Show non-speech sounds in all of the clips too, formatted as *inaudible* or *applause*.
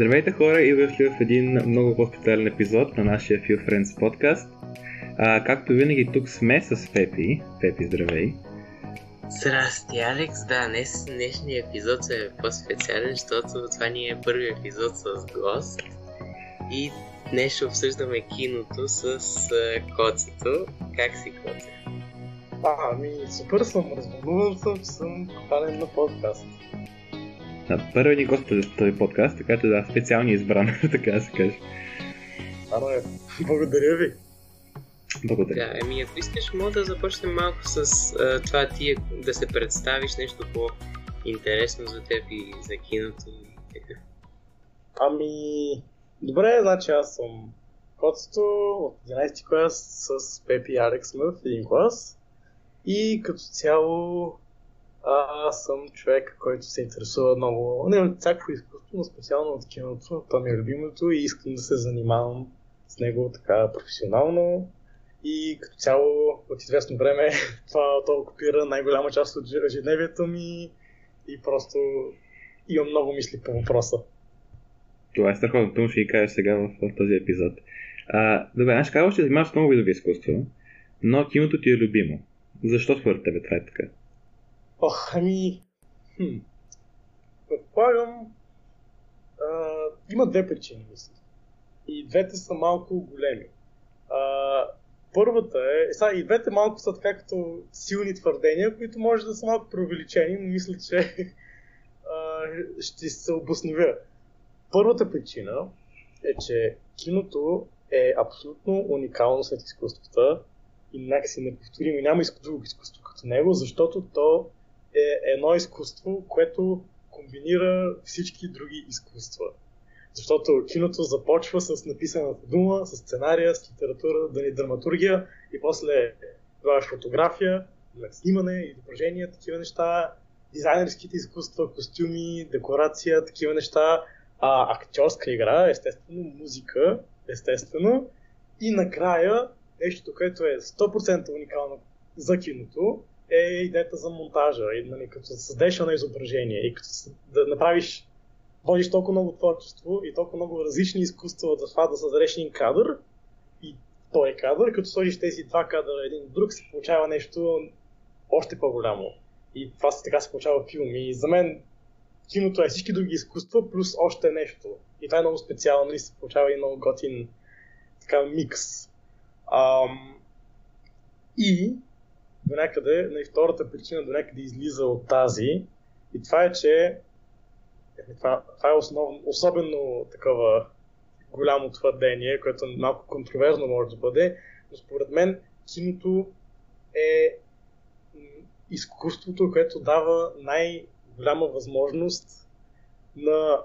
Здравейте хора и дошли в един много по-специален епизод на нашия Few Friends подкаст. А, както винаги тук сме с Фепи. Фепи, здравей. Здрасти, Алекс. Да, днес днешния епизод е по-специален, защото това ни е първи епизод с гост. И днес ще обсъждаме киното с Коцето. Как си, Коце? А, ами, супер съм, развълнуван съм, че съм поканен на подкаст. Да, първи ни гост за този подкаст, така че да, специално избран, *laughs* така да се каже. Ано е. Благодаря ви. Благодаря. Да, еми ако искаш, мога да започнем малко с а, това ти да се представиш нещо по-интересно за теб и за киното. Ами, добре, значи аз съм Коцето от 11 клас с Пепи и Алекс сме в един клас. И като цяло аз съм човек, който се интересува много, не от всякакво изкуство, но специално от киното. Това ми е любимото и искам да се занимавам с него така професионално. И като цяло от известно време *laughs* това то окупира най-голяма част от ежедневието ми и просто имам много мисли по въпроса. Това е страхотно, това ще ги кажа сега в, в този епизод. А, добре, аз казвам, че занимаваш много видови изкуство, но киното ти е любимо. Защо според тебе това е така? Ох, ами... Хм. Предполагам... А, има две причини, мисля. И двете са малко големи. А, първата е... Сега, и двете малко са така като силни твърдения, които може да са малко преувеличени, но мисля, че а, ще се обосновя. Първата причина е, че киното е абсолютно уникално след изкуствата и някакси неповторимо и няма друго изкуство като него, защото то е едно изкуство, което комбинира всички други изкуства. Защото киното започва с написаната дума, с сценария, с литература, да ни драматургия и после това фотография, снимане, изображения, такива неща, дизайнерските изкуства, костюми, декорация, такива неща, а, актьорска игра, естествено, музика, естествено, и накрая нещо, което е 100% уникално за киното, е идеята за монтажа. И, нали, като създадеш на изображение и като да направиш, водиш толкова много творчество и толкова много различни изкуства за това да създадеш един кадър и той е кадър, като сложиш тези два кадъра един друг, се получава нещо още по-голямо. И това се така се получава филм. И за мен киното е всички други изкуства, плюс още нещо. И това е много специално и се получава и много готин така микс. Ам, и до някъде, на и втората причина до някъде излиза от тази. И това е, че е, това, това е основ, особено такова голямо твърдение, което малко контроверзно може да бъде, но според мен киното е изкуството, което дава най-голяма възможност на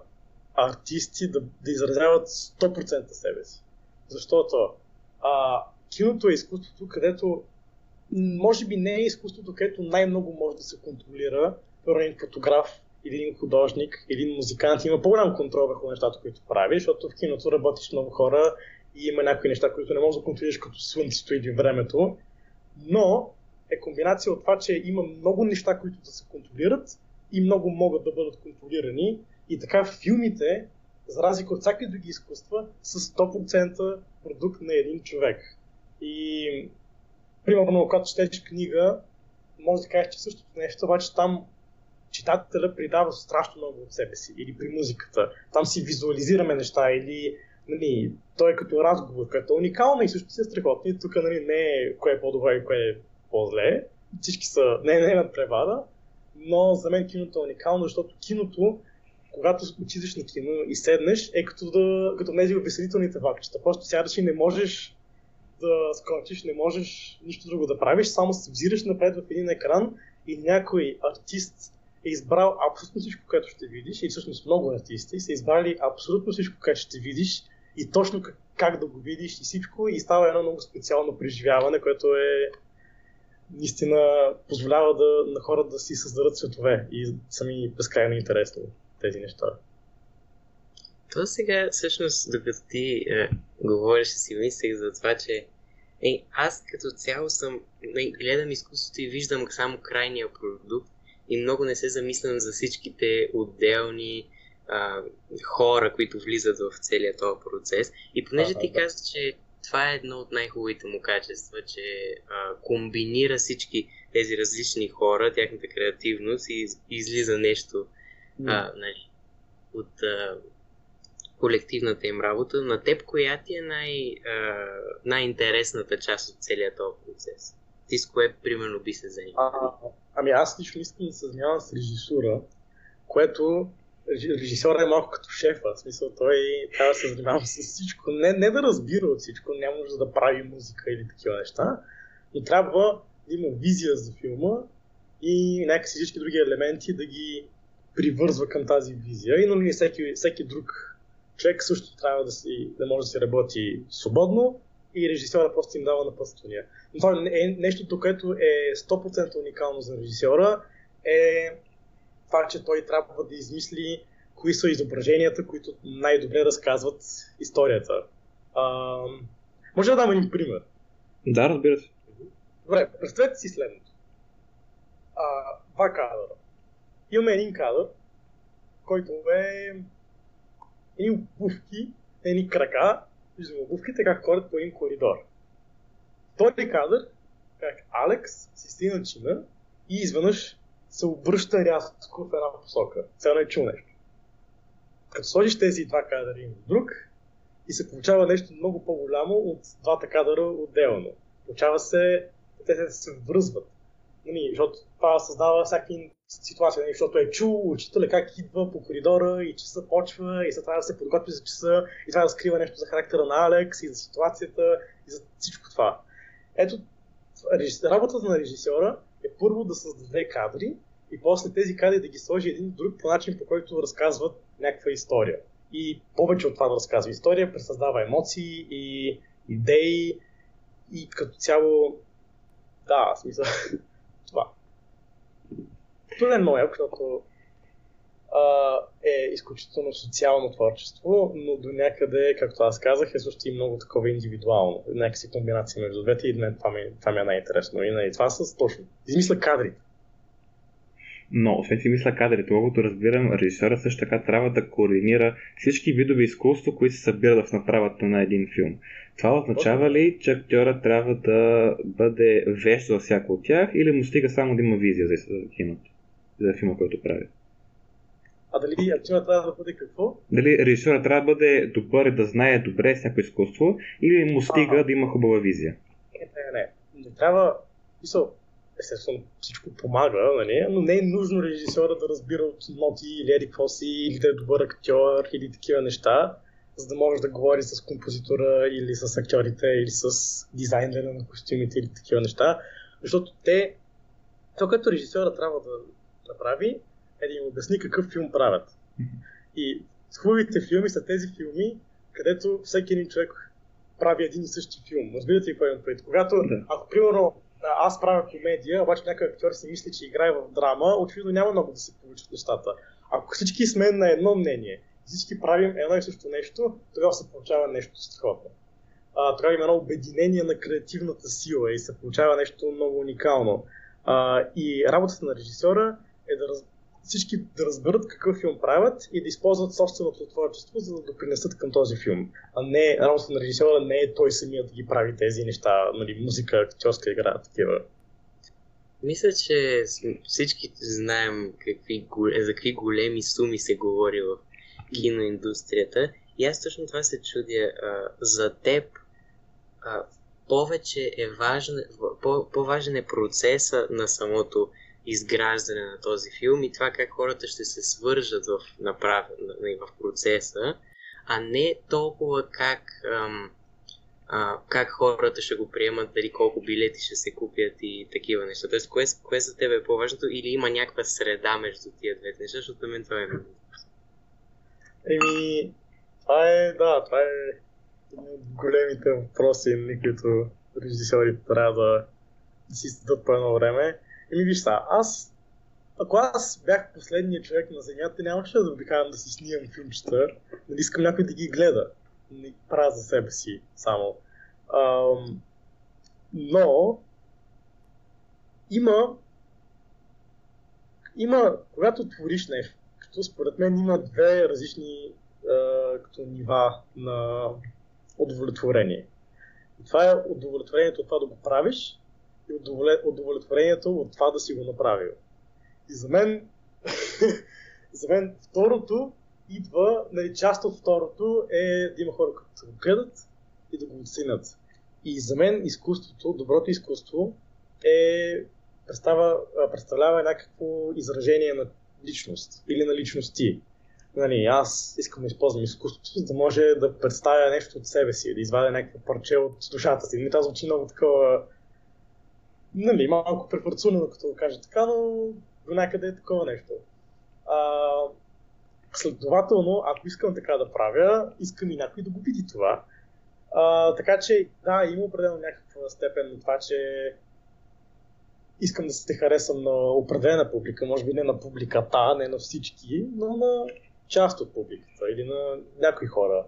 артисти да, да изразяват 100% себе си. Защото а, киното е изкуството, където може би не е изкуството, където най-много може да се контролира. Първо един фотограф или един художник, един музикант има по-голям контрол върху нещата, които прави, защото в киното работиш много хора и има някои неща, които не можеш да контролираш като слънцето или времето. Но е комбинация от това, че има много неща, които да се контролират и много могат да бъдат контролирани. И така филмите, за разлика от всяки други изкуства, са 100% продукт на един човек. И примерно, когато четеш книга, може да кажеш, че същото нещо, обаче там читателя придава страшно много от себе си. Или при музиката. Там си визуализираме неща или нали, той е като разговор, като е уникално и също си е страхотно. тук нали, не е кое е по-добре и кое е по-зле. Всички са, не, не е надпревара, но за мен киното е уникално, защото киното, когато отидеш на кино и седнеш, е като да като тези веселителните вакчета. Просто сядаш и не можеш да скочиш, не можеш нищо друго да правиш, само се взираш напред в един екран и някой артист е избрал абсолютно всичко, което ще видиш, и всъщност много артисти са избрали абсолютно всичко, което ще видиш и точно как, как да го видиш и всичко и става едно много специално преживяване, което е наистина позволява да, на хората да си създадат светове и сами безкрайно интересни тези неща. То сега, всъщност, докато ти е, говориш, си мислех за това, че е, аз като цяло съм, не, гледам изкуството и виждам само крайния продукт и много не се замислям за всичките отделни а, хора, които влизат в целият този процес. И понеже Ага, ти да. каза, че това е едно от най-хубавите му качества, че а, комбинира всички тези различни хора, тяхната креативност и из- излиза нещо а, нали, от а, колективната им работа. На теб коя ти е най, а, най-интересната част от целият този процес? Ти с кое, примерно, би се занимал? А, ами аз лично искам да се занимавам с режисура, което режи- режисьора е малко като шефа, в смисъл той трябва да се занимава с всичко, не, не да разбира от всичко, няма нужда да прави музика или такива неща, но трябва да има визия за филма и някакси всички други елементи да ги привързва към тази визия. И нали, всеки, всеки друг човек също трябва да, си, да може да си работи свободно и режисьора просто им дава напътствания. Но това е нещото, което е 100% уникално за режисьора, е това, че той трябва да измисли кои са изображенията, които най-добре разказват историята. А, може да дам един пример. Да, разбира се. Добре, представете си следното. А, два кадъра. Имаме един кадър, който е едни обувки, едни крака, виждаме обувките как ходят по един коридор. Втори кадър, как Алекс си стигна чина и изведнъж се обръща рязко в една посока. Цяло е чул нещо. Като сложиш тези два кадъра един друг и се получава нещо много по-голямо от двата кадъра отделно. Получава се, те се връзват. Нали, защото това създава всякакви ситуации, нали, защото е чул учителя как идва по коридора и часа почва и след това да се подготви за часа и това да скрива нещо за характера на Алекс и за ситуацията и за всичко това. Ето, работата на режисьора е първо да създаде кадри и после тези кадри да ги сложи един друг по начин, по който разказват някаква история. И повече от това да разказва история, пресъздава емоции и идеи и като цяло да, смисъл. *laughs* Много яко, защото а, е изключително социално творчество, но до някъде, както аз казах, е също и много такова индивидуално. Някакси комбинация между двете и мен това ми, това ми е най-интересно. И нали, това са точно. Измисля кадрите. Но, освен че мисля кадрите, колкото разбирам, режисьора също така трябва да координира всички видове изкуство, които се събират в направата на един филм. Това означава ли, че актьора трябва да бъде вещ за всяко от тях или му стига само да има визия за киното, за филма, който прави? А дали актьора трябва да бъде какво? Дали режисьора трябва да бъде добър и да знае добре всяко изкуство или му стига Ага. да има хубава визия? Не, не, не. Не трябва. Мисъл, естествено всичко помага, нали? но не е нужно режисьора да разбира от ноти или еди си, или да е добър актьор или такива неща, за да може да говори с композитора или с актьорите или с дизайнера на костюмите или такива неща. Защото те, това, което режисьора трябва да направи, е да им обясни какъв филм правят. И хубавите филми са тези филми, където всеки един човек прави един и същи филм. Разбирате ли какво имам предвид? Когато, Да. ако примерно аз правя комедия, обаче някой актьор си мисли, че играе в драма, очевидно няма много да се получат нещата. Ако всички сме на едно мнение, всички правим едно и също нещо, тогава се получава нещо страхотно. А, тогава има едно обединение на креативната сила и се получава нещо много уникално. А, и работата на режисьора е да раз... всички да разберат какъв филм правят и да използват собственото творчество, за да допринесат към този филм. А не работата на режисьора не е той самият да ги прави тези неща, нали, музика, актьорска игра, такива. Мисля, че всички знаем какви, гол- за какви големи суми се говори в киноиндустрията. И аз точно това се чудя. За теб повече е важен, по, по-важен е процеса на самото изграждане на този филм и това как хората ще се свържат в, направ... на- в процеса, а не толкова как, ам, а, как хората ще го приемат, дали колко билети ще се купят и такива неща. Тоест, кое, кое за теб е по-важното или има някаква среда между тия двете неща, защото за мен това е много. Еми, това е, да, това е от големите въпроси, нали, които режисьорите трябва да, да си зададат по едно време. Еми, виж аз, ако аз бях последният човек на Земята, нямаше да обикавам да си снимам филмчета, нали, искам някой да ги гледа. Не правя за себе си само. Ам, но, има, има, когато твориш нещо, като според мен има две различни а, като нива на удовлетворение. Това е удовлетворението от това да го правиш и удовлетворението от това да си го направил. И за мен, *laughs* за мен второто идва, нали, част от второто е да има хора, които го гледат и да го оценят. И за мен изкуството, доброто изкуство е представа, представлява някакво изражение на личност или на личности. Нали, аз искам да използвам изкуството, за да може да представя нещо от себе си, да извадя някакво парче от душата си. Нали, това звучи много такова, нали, малко префарцунено, като го кажа така, но до някъде е такова нещо. А, следователно, ако искам така да правя, искам и някой да го види това. А, така че, да, има определено някаква степен на това, че искам да се харесам на определена публика, може би не на публиката, не на всички, но на част от публиката или на някои хора.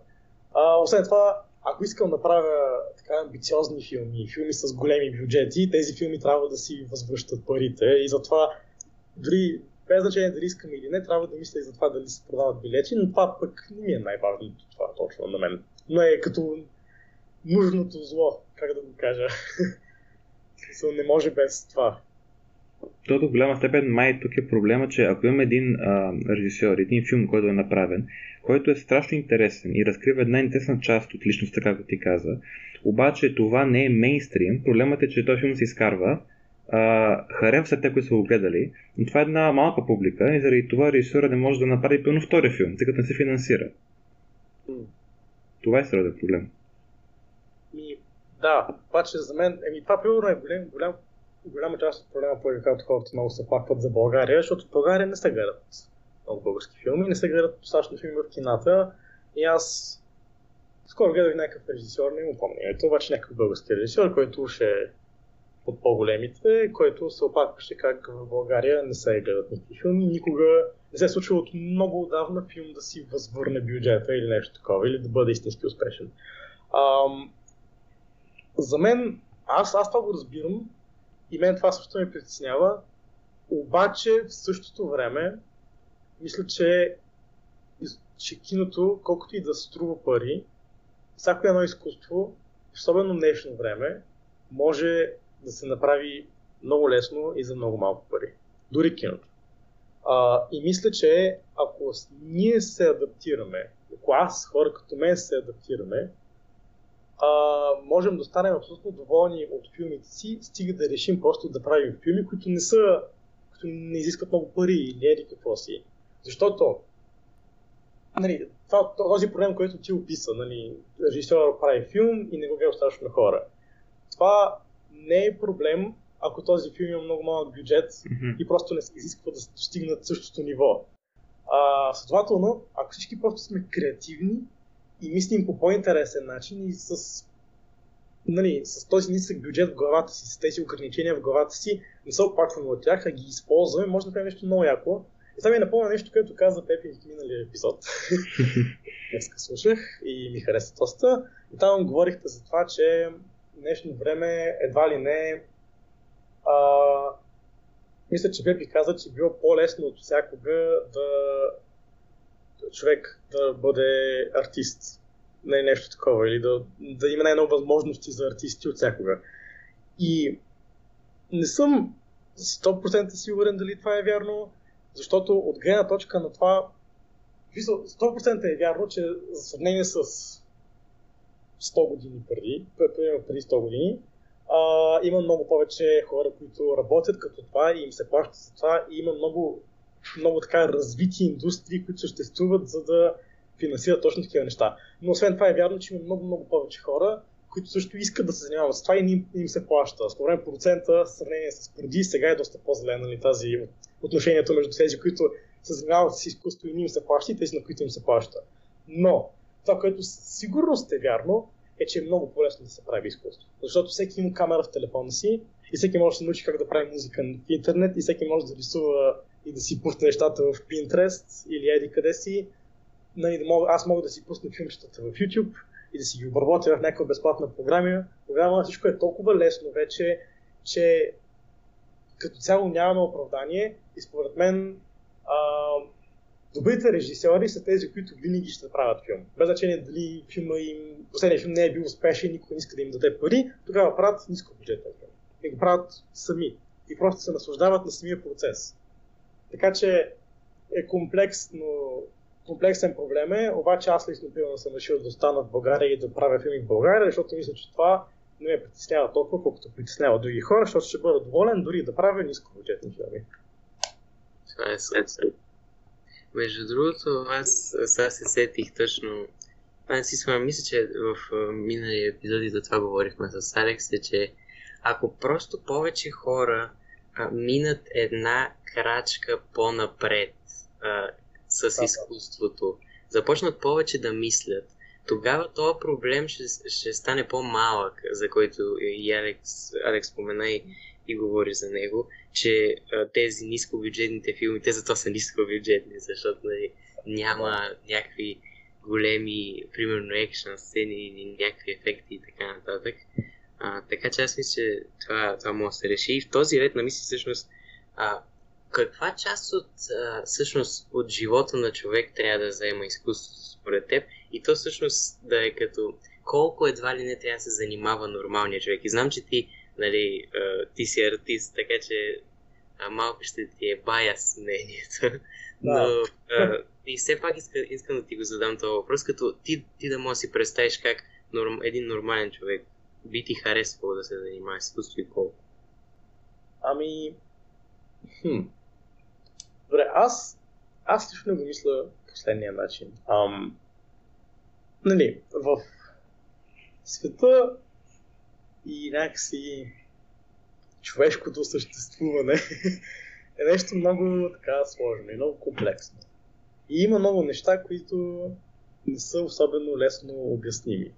А, освен това, ако искам да правя така амбициозни филми, филми с големи бюджети, тези филми трябва да си възвръщат парите и затова дори без значение дали искам или не, трябва да мисля и за това дали се продават билети, но това пък не ми е най-важното това точно на мен. Но е като нужното зло, как да го кажа. *laughs* не може без това. То до голяма степен май тук е проблема, че ако имаме един а, режисьор, един филм, който е направен, който е страшно интересен и разкрива една интересна част от личността, както ти каза, обаче това не е мейнстрим, проблемът е, че този филм се изкарва, харесва се те, които са го гледали, но това е една малка публика и заради това режисьора не може да направи пълно втори филм, тъй като не се финансира. Mm. Това е сериозен проблем. Ми, да, обаче за мен, еми това примерно е голям, голям голяма част от проблема, по когато хората много се плакват за България, защото в България не се гледат много български филми, не се гледат достатъчно филми в кината. И аз скоро гледах някакъв режисьор, не му помня. Ето обаче някакъв български режисьор, който ще е от по-големите, който се опакваше как в България не се гледат никакви филми. Никога не се е случило от много отдавна филм да си възвърне бюджета или нещо такова, или да бъде истински успешен. Ам, за мен, аз, аз това го разбирам, и мен това също ме притеснява. Обаче в същото време, мисля, че, че киното, колкото и да струва пари, всяко едно изкуство, особено в днешно време, може да се направи много лесно и за много малко пари. Дори киното. А, и мисля, че ако ние се адаптираме, ако аз, хора като мен се адаптираме, а, можем да станем абсолютно доволни от филмите си, стига да решим просто да правим филми, които не са, които не изискват много пари или еди какво си. Защото нали, това, този проблем, който ти описа, нали, режисьор прави филм и не го гледа достатъчно на хора. Това не е проблем, ако този филм има много малък бюджет mm-hmm. и просто не се изисква да достигнат същото ниво. А, следователно, ако всички просто сме креативни и мислим по по-интересен начин и с, нали, с този нисък бюджет в главата си, с тези ограничения в главата си, не се опакваме от тях, а ги използваме, може да правим нещо много яко. И сега ми напомня нещо, което каза Пепи в миналия епизод. *laughs* Днеска слушах и ми хареса доста. И там говорихте за това, че днешно време едва ли не а, мисля, че Пепи каза, че било по-лесно от всякога да човек да бъде артист. Не нещо такова. Или да, да има най-много възможности за артисти от всякога. И не съм 100% сигурен дали това е вярно, защото от гледна точка на това 100% е вярно, че за сравнение с 100 години преди, преди 100 години, а, има много повече хора, които работят като това и им се плащат за това и има много много така развити индустрии, които съществуват, за да финансират точно такива неща. Но освен това е вярно, че има много, много повече хора, които също искат да се занимават с това и им, им се плаща. Според мен процента в сравнение с преди сега е доста по-зелена нали, тази отношението между тези, които се занимават с изкуство и не им се плаща и тези, на които им се плаща. Но това, което със сигурност е вярно, е, че е много по-лесно да се прави изкуство. Защото всеки има камера в телефона си и всеки може да се научи как да прави музика в интернет и всеки може да рисува и да си пусне нещата в Pinterest или еди къде си. Нали, да мога, аз мога да си пусна филмчетата в YouTube и да си ги обработя в някаква безплатна програма. Програма всичко е толкова лесно вече, че като цяло нямаме оправдание и според мен а, добрите режисьори са тези, които винаги ще правят филм. Без значение дали филма им, последният филм не е бил успешен, никой не иска да им даде пари, тогава правят ниско бюджетен филм. И го правят сами. И просто се наслаждават на самия процес. Така че е комплексно, комплексен проблем е, обаче аз лично примерно съм решил да остана в България и да правя филми в България, защото мисля, че това не ме притеснява толкова, колкото притеснява други хора, защото ще бъда доволен дори да правя ниско бюджетни филми. Това е съвсем. Между другото, аз сега се сетих точно. Аз си спомням, мисля, че в минали епизоди за това говорихме с Алекс, е, че ако просто повече хора а, минат една крачка по-напред а, с изкуството, започнат повече да мислят, тогава този проблем ще, ще стане по-малък, за който и Алекс, Алекс спомена и, и говори за него, че а, тези нискобюджетните филми, те зато са нискобюджетни, защото нали, няма някакви големи, примерно, екшен сцени или някакви ефекти и така нататък. А, така че аз мисля, че това, това може да се реши. И в този ред на мисли всъщност а, каква част от, а, всъщност, от живота на човек трябва да заема изкуството според теб и то всъщност да е като колко едва ли не трябва да се занимава нормалният човек. И знам, че ти, нали, а, ти си артист, така че а, малко ще ти е баяс мнението. Но а, и все пак иска, искам да ти го задам този въпрос, като ти, ти да можеш да си представиш как норм, един нормален човек би ти харесвало да се занимава с изкуство и колко? Ами, хм. Добре, аз, аз лично го мисля последния начин. Ам, нали, в света и някакси човешкото съществуване *laughs* е нещо много така сложно и много комплексно. И има много неща, които не са особено лесно обясними.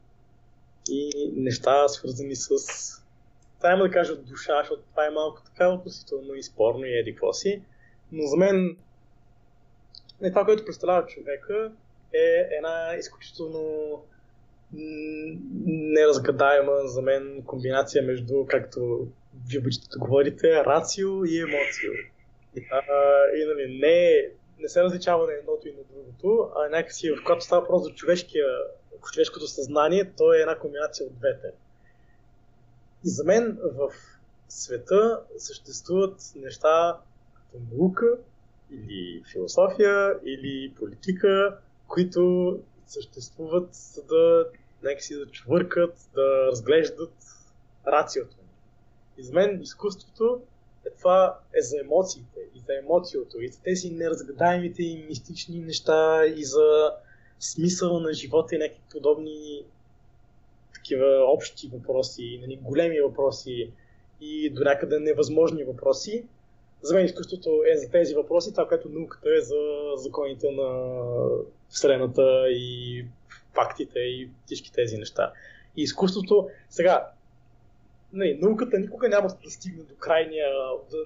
И неща свързани с това няма да кажа душа, защото това е малко така относително и спорно и еди си. Но за мен не, това, което представлява човека е една изключително неразгадаема за мен комбинация между, както ви обичате да говорите, рацио и емоцио. И нали, не, не се различава на едното и на другото, а някакси, когато става просто за човешкия, човешкото съзнание, то е една комбинация от двете. И за мен в света съществуват неща като наука, или философия, или политика, които съществуват за да някакси да чвъркат, да разглеждат рациото. И за мен изкуството е това е за емоциите и за емоциото и за тези неразгадаемите и мистични неща и за смисъла на живота и някакви подобни такива общи въпроси, нали, големи въпроси и до някъде невъзможни въпроси. За мен изкуството е за тези въпроси, това, което науката е за законите на Вселената и фактите и всички тези неща. И изкуството, сега, нали, науката никога няма да стигне до крайния,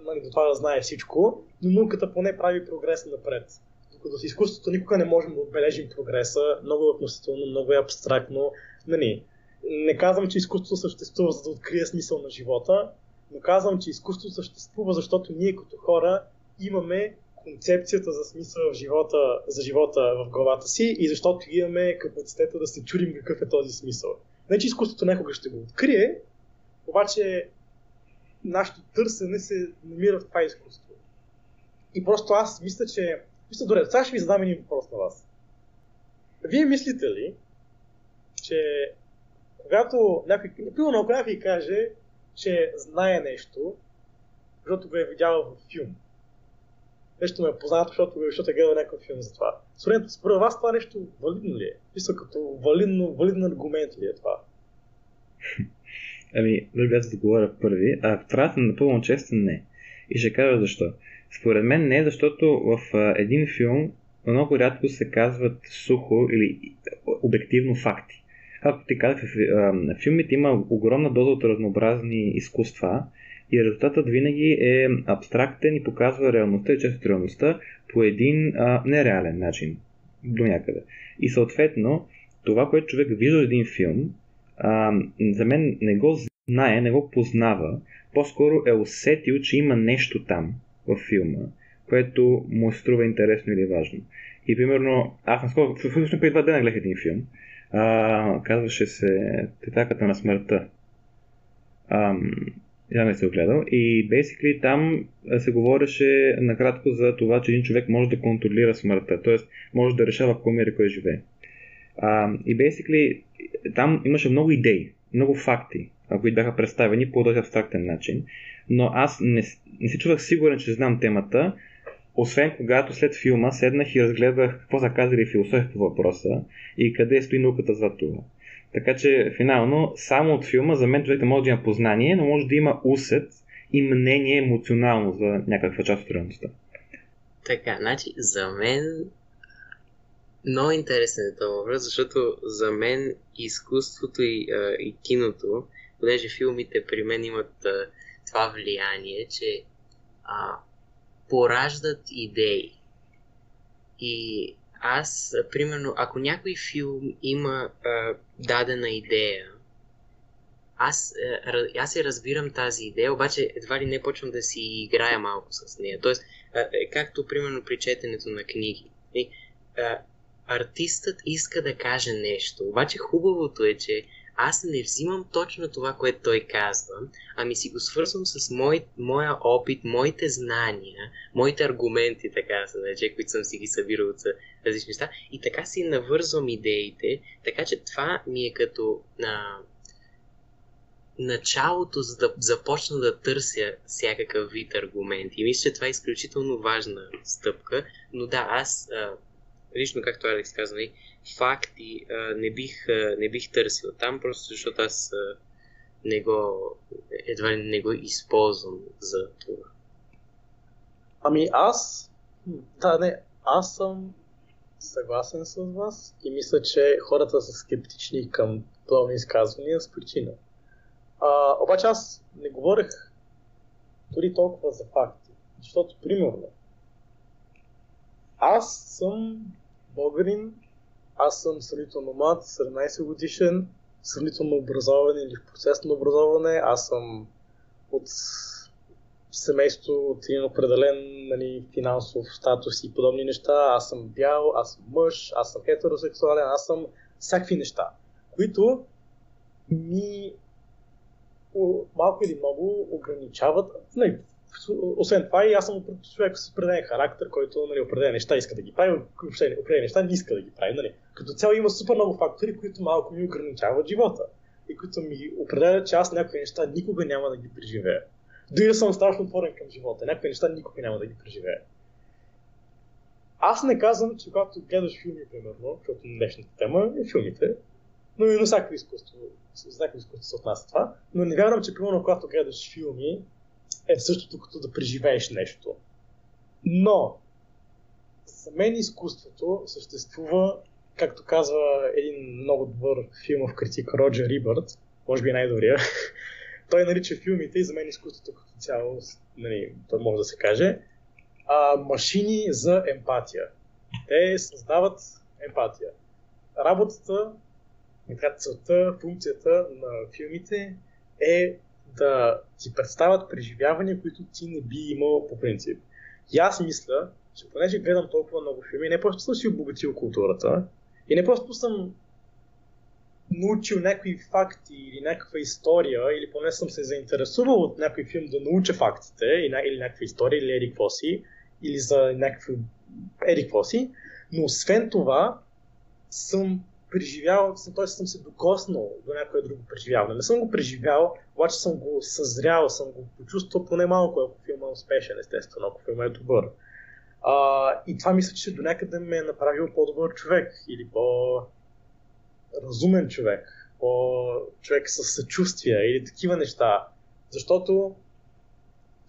нали, до това да знае всичко, но науката поне прави прогрес напред. С изкуството никога не можем да отбележим прогреса, много е относително, много е абстрактно. Нали, не казвам, че изкуството съществува за да открие смисъл на живота, но казвам, че изкуството съществува, защото ние като хора имаме концепцията за смисъл в живота, за живота в главата си и защото имаме капацитета да се чудим какъв е този смисъл. Не, че изкуството някога ще го открие, обаче нашето търсене се намира в това изкуство. И просто аз мисля, че... Мисля, добре, сега ще ви задам един въпрос на вас. Вие мислите ли, че когато някой, примерно, ако някой каже, че знае нещо, защото го е видял в филм, нещо ме е познато, защото, защото е гледал някакъв филм за това. Според, според вас това нещо валидно ли е? Писал като валидно, валиден аргумент ли е това? *laughs* Ами, аз да говоря първи, а трябва да напълно честен не. И ще кажа защо. Според мен не, защото в а, един филм много рядко се казват сухо или обективно факти. Както ти казах, в филмите има огромна доза от разнообразни изкуства и резултатът винаги е абстрактен и показва реалността и често реалността по един а, нереален начин. До някъде. И съответно, това, което човек вижда от един филм, а, за мен не го знае, не го познава, по-скоро е усетил, че има нещо там в филма, което му струва интересно или важно. И примерно, аз наскоро, всъщност преди два дена гледах един филм, а, казваше се Тетаката на смъртта. Ам, я не се огледал. И basically там се говореше накратко за това, че един човек може да контролира смъртта, т.е. може да решава кой мери кой живее. А, и basically там имаше много идеи, много факти, които бяха представени по този абстрактен начин, но аз не, не се чувах сигурен, че знам темата, освен когато след филма седнах и разгледах какво са казали философия по въпроса и къде стои науката за това. Така че, финално, само от филма за мен човек не може да има познание, но може да има усет и мнение емоционално за някаква част от реалността. Така, значи, за мен много интересен е този въпрос, защото за мен изкуството и, а, и киното, понеже филмите при мен имат а, това влияние, че а, пораждат идеи. И аз, примерно, ако някой филм има а, дадена идея, аз, а, аз се разбирам тази идея, обаче едва ли не почвам да си играя малко с нея. Тоест, а, е, както примерно при четенето на книги. А, артистът иска да каже нещо, обаче хубавото е, че аз не взимам точно това, което той казва, ами си го свързвам с мой, моя опит, моите знания, моите аргументи, така се нарече, които съм си ги събирал от различни неща. И така си навързвам идеите, така че това ми е като на началото, за да започна да търся всякакъв вид аргументи. И мисля, че това е изключително важна стъпка, но да, аз а, лично, както Алекс каза, нали, факти не, бих, не бих търсил там, просто защото аз не го, едва не го използвам за това. Ами аз, да, не, аз съм съгласен с вас и мисля, че хората са скептични към подобни изказвания с причина. А, обаче аз не говорех дори толкова за факти, защото, примерно, аз съм българин, аз съм сравнително млад, 17 годишен, сравнително образован или в процес на образоване. Аз съм от семейство, от един определен нали, финансов статус и подобни неща. Аз съм бял, аз съм мъж, аз съм хетеросексуален, аз съм всякакви неща, които ми малко или много ограничават, нали, освен това и аз съм човек с определен характер, който нали, определени неща иска да ги прави, определени неща не иска да ги прави. Нали. Като цяло има супер много фактори, които малко ми ограничават живота и които ми определят, че аз някои неща никога няма да ги преживея. Дори съм страшно отворен към живота, някои неща никога няма да ги преживея. Аз не казвам, че когато гледаш филми, примерно, защото днешната тема е филмите, но и на всяко изкуство, всяко изкуство се отнася това, но не вярвам, че примерно когато гледаш филми, е същото като да преживееш нещо. Но, за мен изкуството съществува, както казва един много добър филмов критик Роджер Рибърт, може би най-добрия. *laughs* Той нарича филмите и за мен изкуството като цяло, нали, той може да се каже, а, машини за емпатия. Те създават емпатия. Работата, целта, функцията на филмите е да ти представят преживявания, които ти не би имал по принцип. И аз мисля, че понеже гледам толкова много филми, не просто съм си обогатил културата, и не просто съм научил някакви факти или някаква история, или поне съм се заинтересувал от някой филм да науча фактите, или някаква история, или еди си, или за някакви еди си, но освен това съм преживял, т.е. съм се докоснал до някое друго преживяване. Не съм го преживял, обаче съм го съзрял, съм го почувствал поне малко, ако филма е успешен, естествено, ако филма е добър. А, и това мисля, че до някъде ме е направил по-добър човек или по-разумен човек, по-човек с съчувствие или такива неща. Защото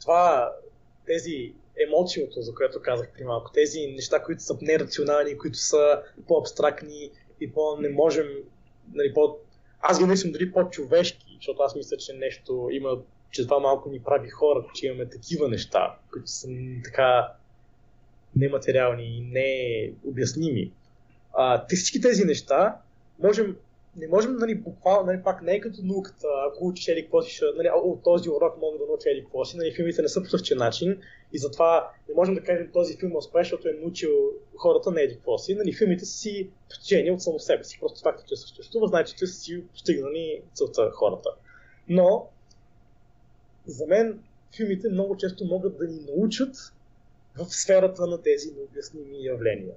това, тези емоцията, за което казах при малко, тези неща, които са нерационални, които са по-абстрактни, и по не можем, нали, по... аз ги мислям дори по-човешки, защото аз мисля, че нещо има, че това малко ни прави хора, че имаме такива неща, които са така нематериални и необясними. А, всички тези неща можем не можем, нали, буквално, нали, пак не е като науката, ако учиш еди какво си, нали, от този урок мога да науча еди какво си, нали, филмите не са по същия начин и затова не можем да кажем този филм е успешен, защото е научил хората на еди какво си, нали, филмите са си постижени от само себе си, просто факта, че съществува, значи, че са си постигнали целта хората. Но, за мен, филмите много често могат да ни научат в сферата на тези необясними явления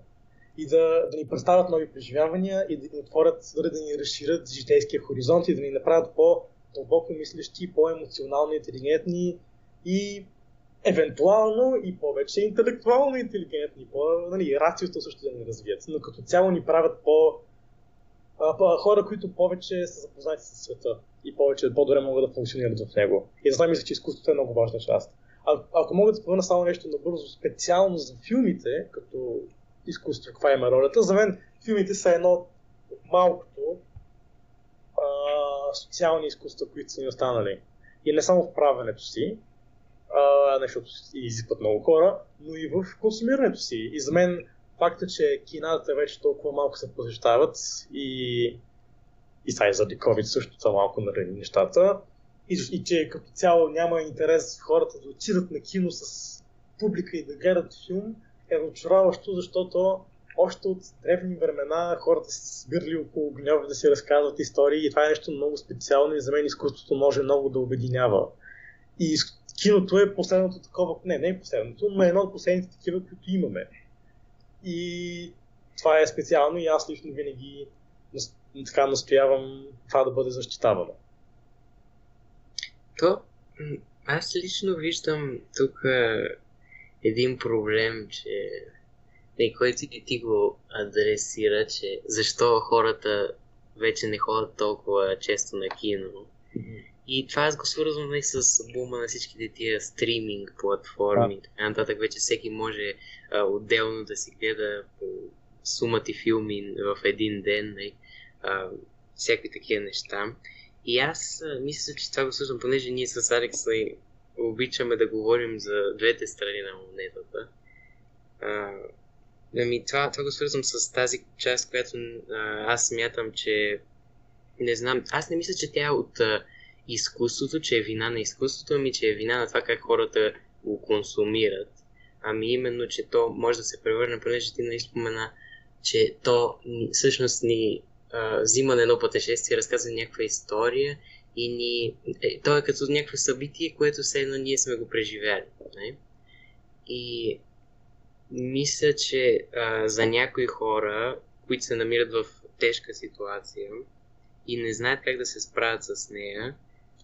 и да, да ни представят нови преживявания и да ни отворят, да ни разширят житейския хоризонт и да ни направят по-дълбоко мислещи, по-емоционално интелигентни и евентуално и повече интелектуално интелигентни, по, нали, рациото също да ни развият, но като цяло ни правят по, а, хора, които повече са запознати с света и повече по-добре могат да функционират в него. И затова мисля, че изкуството е много важна част. А, ако мога да спомена само нещо набързо, специално за филмите, като изкуство, каква има ролята. За мен филмите са едно от малкото а, социални изкуства, които са ни останали. И не само в правенето си, а, защото изискват много хора, но и в консумирането си. И за мен факта, че кината вече толкова малко се посещават и, и сега и заради COVID също са малко нарани нещата, и, и че като цяло няма интерес хората да отидат на кино с публика и да гледат филм, е разочароващо, защото още от древни времена хората са се събирали около гнева да си разказват истории и това е нещо много специално и за мен изкуството може много да обединява. И киното е последното такова, не, не е последното, но е едно от последните такива, които имаме. И това е специално и аз лично винаги така настоявам това да бъде защитавано. То, аз лично виждам тук един проблем, че не, който и ти го адресира, че защо хората вече не ходят толкова често на кино. Mm-hmm. И това аз го свързвам и с бума на всичките тия стриминг платформи. Така нататък вече всеки може а, отделно да си гледа сумати филми в един ден. Не, а, всякакви такива неща. И аз мисля, че това го слушам, понеже ние с Алекс обичаме да говорим за двете страни на монетата. А, ами, това, това го свързвам с тази част, която а, аз смятам, че не знам, аз не мисля, че тя е от а, изкуството, че е вина на изкуството, ами че е вина на това как хората го консумират. Ами именно, че то може да се превърне, понеже ти нали спомена, че то всъщност ни а, взима на пътешествие, разказва някаква история и ни... Е, то е като някакво събитие, което все едно ние сме го преживяли. Не? И мисля, че а, за някои хора, които се намират в тежка ситуация и не знаят как да се справят с нея,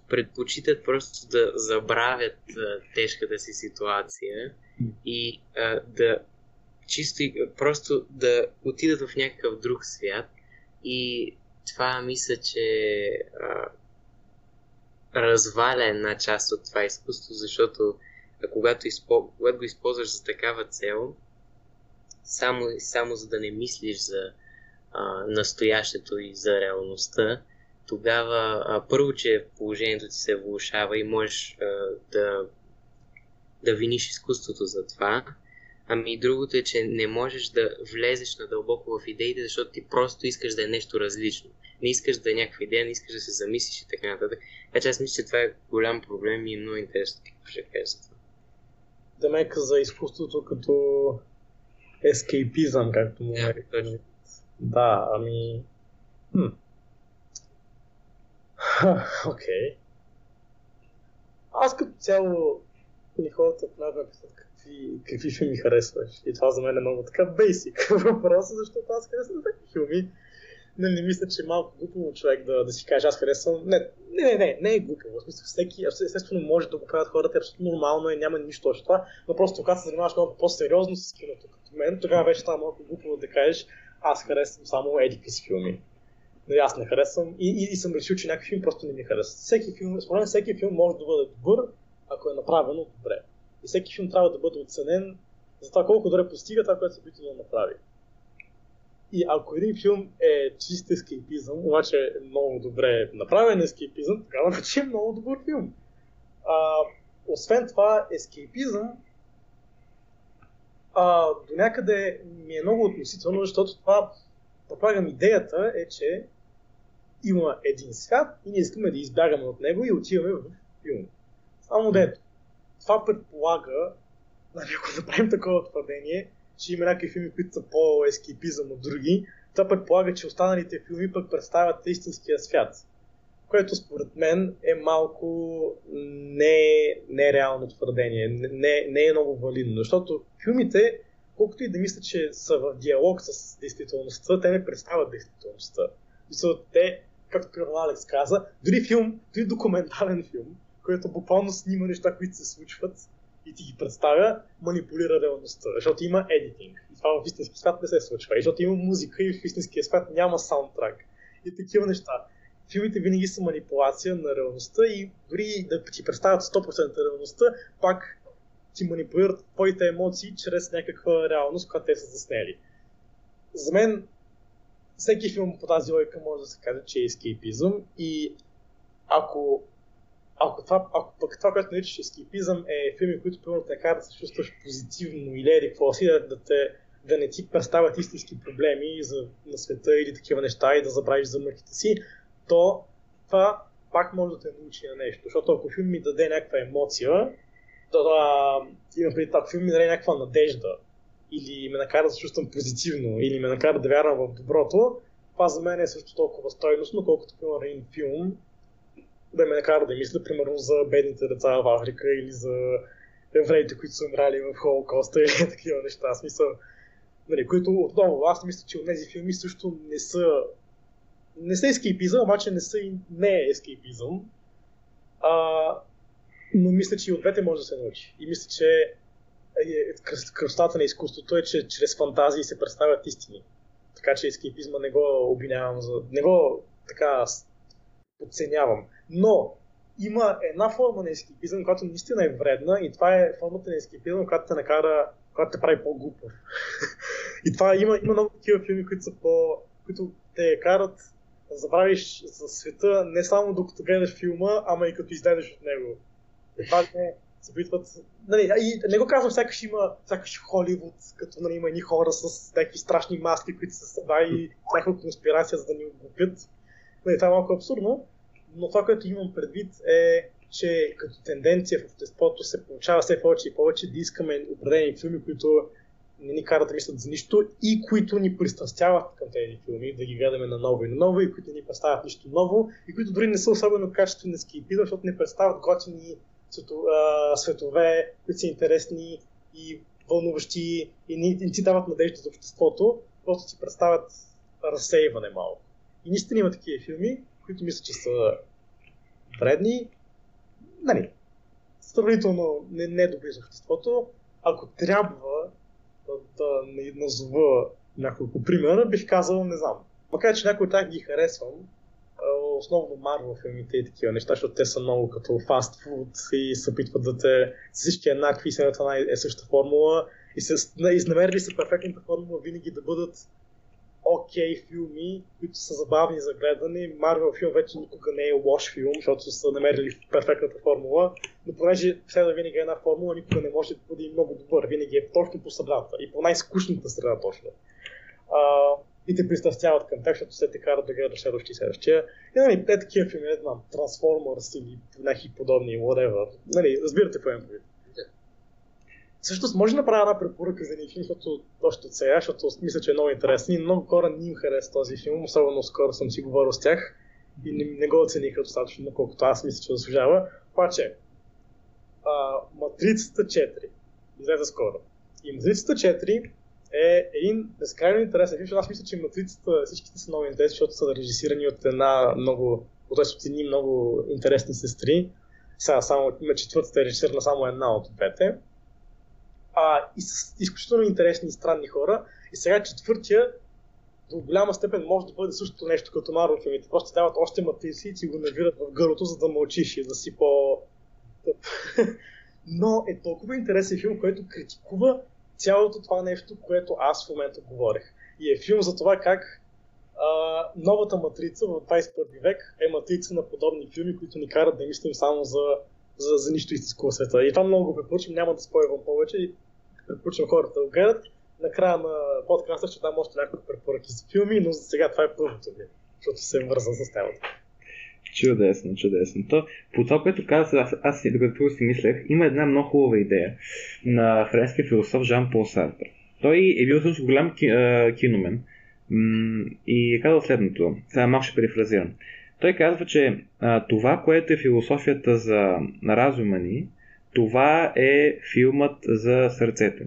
предпочитат просто да забравят а, тежката си ситуация и а, да чисто и просто да отидат в някакъв друг свят и това мисля, че а, разваля една част от това изкуство, защото когато, изпо... когато го използваш за такава цел, само, само за да не мислиш за а, настоящето и за реалността, тогава а, първо, че положението ти се влушава и можеш а, да, да виниш изкуството за това, ами и другото е, че не можеш да влезеш надълбоко в идеите, защото ти просто искаш да е нещо различно не искаш да е някаква идея, не искаш да се замислиш и така нататък. Така че аз мисля, че това е голям проблем и е много интересно какво ще кажеш за това. Демек за изкуството като ескейпизъм, както му yeah, точно. Да, ами... Хм. *laughs* Окей. Okay. Аз като цяло ни хората понякога питат какви, какви филми харесваш. И това за мен е много така бейсик *laughs* въпрос, защото аз харесвам такива филми не мисля, че е малко глупаво човек да, да си каже, аз харесвам. Не, не, не, не, не е глупаво. В смисъл, всеки, естествено, може да го правят хората, абсолютно нормално и няма нищо още това, но просто когато се занимаваш много по-сериозно с киното, като мен, тогава вече става малко глупаво да кажеш, аз харесвам само едики си филми. Но аз не харесвам и, и, и, съм решил, че някакъв филм просто не ми харесва. Всеки филм, според всеки филм може да бъде добър, ако е направено добре. И всеки филм трябва да бъде оценен за това колко добре постига това, което се опитва да направи. И ако един филм е чист ескейпизъм, обаче е много добре направен ескейпизъм, тогава вече *laughs* е много добър филм. А, освен това, ескейпизъм а, до някъде ми е много относително, защото това, предполагам, идеята е, че има един свят и ние искаме да избягаме от него и отиваме в филм. Само дето. Това предполага, нали, ако направим такова твърдение, че има някакви филми, които са по-ескипизъм от други, това предполага, че останалите филми пък представят истинския свят. Което според мен е малко не, нереално твърдение, не, не е много валидно, защото филмите, колкото и да мисля, че са в диалог с действителността, те не представят действителността. Защото те, както Алекс каза, дори филм, дори документален филм, който буквално снима неща, които се случват и ти ги представя, манипулира реалността, защото има едитинг. И това в истински свят не се случва. И защото има музика и в истинския свят няма саундтрак. И такива неща. Филмите винаги са манипулация на реалността и дори да ти представят 100% реалността, пак ти манипулират твоите емоции чрез някаква реалност, която те са заснели. За мен всеки филм по тази логика може да се каже, че е ескейпизъм и ако ако, това, ако пък това, което наричаш ескипизъм е филми, които примерно карат да се чувстваш позитивно или еди какво си, да, да, те, да не ти представят истински проблеми за, на света или такива неща и да забравиш за мъките си, то това пак може да те научи на нещо. Защото ако филм ми даде някаква емоция, то да, има преди това филм ми даде някаква надежда или ме накара да се чувствам позитивно, или ме накара да вярвам в доброто, това за мен е също толкова стойностно, колкото примерно един филм да ме накара да мисля, примерно, за бедните деца в Африка или за евреите, които са умрали в Холокоста или *laughs* такива неща. Смисъл, нали, които отново, аз мисля, че от тези филми също не са не са ескейпизъм, обаче не са и не ескейпизъм. А, но мисля, че и от двете може да се научи. И мисля, че е, красотата на изкуството е, че чрез фантазии се представят истини. Така че ескейпизма не го обвинявам за... Не го така подценявам. Но има една форма на ескипизъм, която наистина е вредна и това е формата на ескипизъм, която те накара, която те прави по-глупав. *laughs* и това има, има много такива филми, които са по, които те карат да забравиш за света не само докато гледаш филма, ама и като излезеш от него. Това не се опитват. Нали, и не го казвам, сякаш има сякаш Холивуд, като нали, има едни хора с някакви страшни маски, които са съда и някаква конспирация, за да ни оглупят. Нали, това е малко абсурдно, но това, което имам предвид е, че като тенденция в обществото се получава все повече и повече да искаме определени филми, които не ни карат да мислят за нищо и които ни пристрастяват към тези филми, да ги гледаме на ново и на ново и които ни представят нищо ново и които дори не са особено качествени скипи, защото не представят готини светове, които са интересни и вълнуващи и не, не ти дават надежда за обществото, просто си представят разсейване малко. И наистина има такива филми, които мисля, че са вредни, нали, сравнително не, не добри за обществото. Ако трябва да, да не назова няколко примера, бих казал, не знам. Макар че някои от тях ги харесвам, основно Марвел филмите и такива неща, защото те са много като фастфуд и се опитват да те всички еднакви и това е същата формула и се изнамерили са перфектната формула винаги да бъдат окей okay филми, които са забавни за гледане. Марвел филм вече никога не е лош филм, защото са намерили перфектната формула, но понеже следва винаги една формула, никога не може да бъде много добър. Винаги е точно по средата и по най-скучната среда точно. А, и те пристрастяват към тях, защото се те карат да гледаш следващи и следващия. И нали, те такива филми, не знам, Transformers или някакви подобни, whatever. Нали, разбирате какво имам Всъщност може да направя една препоръка за един филм, защото още от сега, защото мисля, че е много интересен и много хора не им харесва този филм, особено скоро съм си говорил с тях и не, не го оцениха достатъчно, колкото аз мисля, че заслужава. Обаче, Матрицата 4 излезе скоро. И Матрицата 4 е един безкрайно интересен филм, аз мисля, че Матрицата всичките са много интересни, защото са режисирани от една много, от едни много интересни сестри. Сега само има четвъртата е режисирана само една от двете а, и с изключително интересни и странни хора. И сега четвъртия до голяма степен може да бъде същото нещо като Марвел филмите. Просто дават още матрици и ти го навират в гърлото, за да мълчиш и да си по... *laughs* Но е толкова интересен филм, който критикува цялото това нещо, което аз в момента говорех. И е филм за това как а, новата матрица в 21 век е матрица на подобни филми, които ни карат да мислим само за, за, за нищо истинско в света. И това много го препоръчвам, няма да спойвам повече. И препоръчвам хората да го гледат. Накрая на подкаста ще дам още няколко препоръки за филми, но за сега това е първото ви. защото се върза с темата. Чудесно, чудесно. То, по това, което казах, аз, аз докато си мислех, има една много хубава идея на френския философ Жан Пол Сартер. Той е бил също голям ки, а, киномен и е казал следното. Сега малко ще перифразирам. Той казва, че а, това, което е философията за разума ни, това е филмът за сърцето.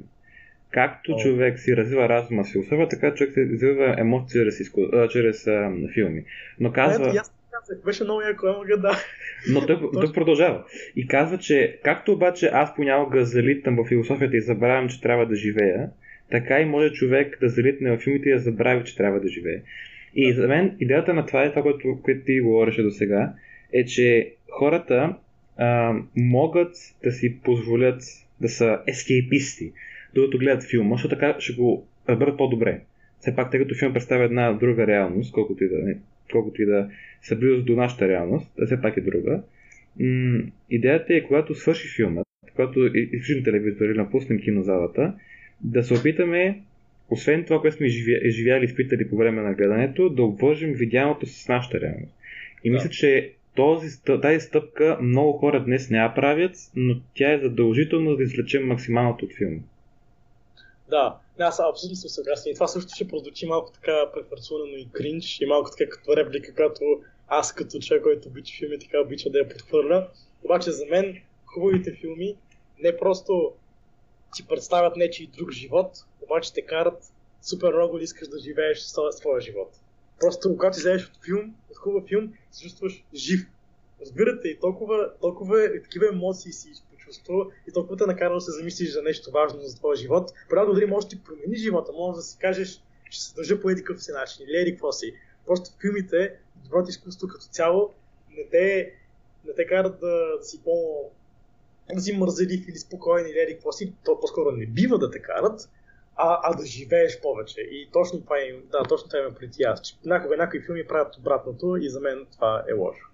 Както О. човек си развива разума си особено, така човек се развива емоции чрез, изку... чрез а, филми. Но казва... Ето, казах, беше много яко, мога да. Но той, той продължава. И казва, че както обаче аз понякога залитам в философията и забравям, че трябва да живея, така и може човек да залитне в филмите и да забрави, че трябва да живее. И за мен идеята на това е това, което, което ти говореше до сега, е, че хората а, могат да си позволят да са ескейписти, докато гледат филма, защото така ще го разберат по-добре. Все пак, тъй като филм представя една друга реалност, колкото и да, колкото и да са близо до нашата реалност, а все пак е друга. М- идеята е, когато свърши филмът, когато изключим телевизора или напуснем кинозалата, да се опитаме, освен това, което сме живяли и изпитали по време на гледането, да обвържем видяното с нашата реалност. И мисля, че този, тази стъпка много хора днес не я правят, но тя е задължително да извлечем максималното от филма. Да, аз абсолютно съм съгласен. И това също ще прозвучи малко така префарсунено и кринч, и малко така като реплика, която аз като човек, който обича филми, така обича да я подхвърля. Обаче за мен хубавите филми не просто ти представят нечи друг живот, обаче те карат супер много да искаш да живееш своя живот. Просто когато излезеш от филм, от хубав филм, се чувстваш жив. Разбирате, и толкова, толкова и такива емоции си почувства и толкова те накара да се замислиш за нещо важно за твоя живот. Понякога дори може да ти промени живота, може да си кажеш, ще се държа по едикъв си начин или еди какво си. Просто филмите, доброто изкуство като цяло, не те, не те карат да, да си по да си мързелив или спокоен или еди какво си, то по-скоро не бива да те карат, а, а да живееш повече. И точно това е, да, точно това има преди аз, че някога някои филми правят обратното и за мен това е лошо.